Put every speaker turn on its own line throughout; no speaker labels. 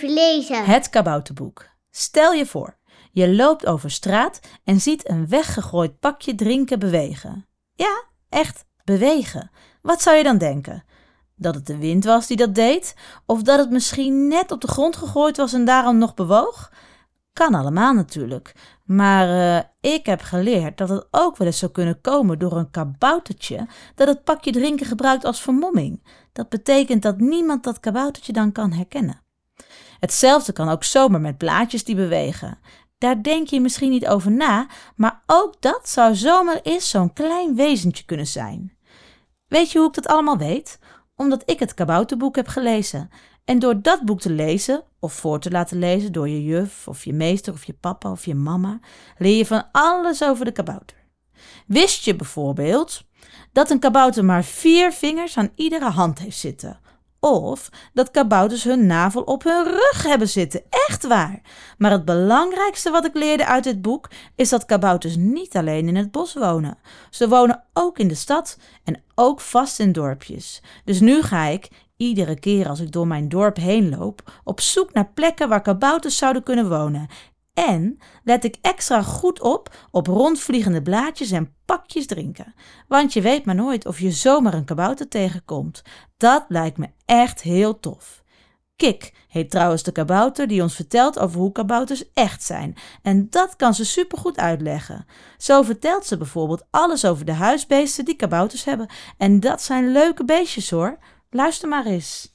lezen.
Het kabouterboek. Stel je voor, je loopt over straat en ziet een weggegooid pakje drinken bewegen. Ja, echt bewegen. Wat zou je dan denken? Dat het de wind was die dat deed? Of dat het misschien net op de grond gegooid was en daarom nog bewoog? Kan allemaal natuurlijk. Maar eh, ik heb geleerd dat het ook wel eens zou kunnen komen door een kaboutertje dat het pakje drinken gebruikt als vermomming. Dat betekent dat niemand dat kaboutertje dan kan herkennen. Hetzelfde kan ook zomaar met blaadjes die bewegen. Daar denk je misschien niet over na, maar ook dat zou zomaar eens zo'n klein wezentje kunnen zijn. Weet je hoe ik dat allemaal weet? Omdat ik het kabouterboek heb gelezen. En door dat boek te lezen, of voor te laten lezen door je juf, of je meester, of je papa, of je mama, leer je van alles over de kabouter. Wist je bijvoorbeeld dat een kabouter maar vier vingers aan iedere hand heeft zitten? Of dat kabouters hun navel op hun rug hebben zitten. Echt waar. Maar het belangrijkste wat ik leerde uit dit boek is dat kabouters niet alleen in het bos wonen. Ze wonen ook in de stad en ook vast in dorpjes. Dus nu ga ik, iedere keer als ik door mijn dorp heen loop, op zoek naar plekken waar kabouters zouden kunnen wonen. En let ik extra goed op op rondvliegende blaadjes en pakjes drinken. Want je weet maar nooit of je zomaar een kabouter tegenkomt. Dat lijkt me echt heel tof. Kik heet trouwens de kabouter die ons vertelt over hoe kabouters echt zijn. En dat kan ze supergoed uitleggen. Zo vertelt ze bijvoorbeeld alles over de huisbeesten die kabouters hebben. En dat zijn leuke beestjes hoor. Luister maar eens.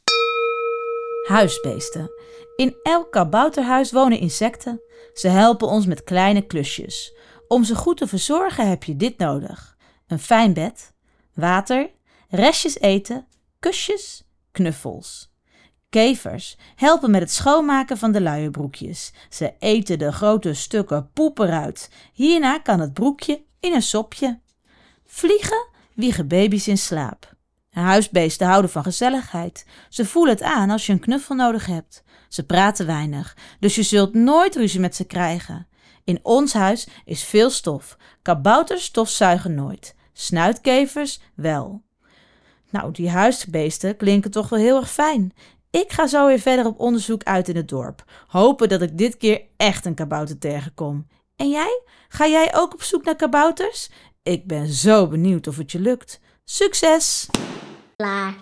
Huisbeesten. In elk kabouterhuis wonen insecten. Ze helpen ons met kleine klusjes. Om ze goed te verzorgen heb je dit nodig: een fijn bed, water, restjes eten, kusjes, knuffels. Kevers helpen met het schoonmaken van de luierbroekjes. Ze eten de grote stukken poep eruit. Hierna kan het broekje in een sopje. Vliegen wiegen baby's in slaap. Huisbeesten houden van gezelligheid. Ze voelen het aan als je een knuffel nodig hebt. Ze praten weinig, dus je zult nooit ruzie met ze krijgen. In ons huis is veel stof. Kabouters stofzuigen nooit. Snuitkevers wel. Nou, die huisbeesten klinken toch wel heel erg fijn. Ik ga zo weer verder op onderzoek uit in het dorp. Hopen dat ik dit keer echt een kabouter tegenkom. En jij? Ga jij ook op zoek naar kabouters? Ik ben zo benieuwd of het je lukt. Succes!
来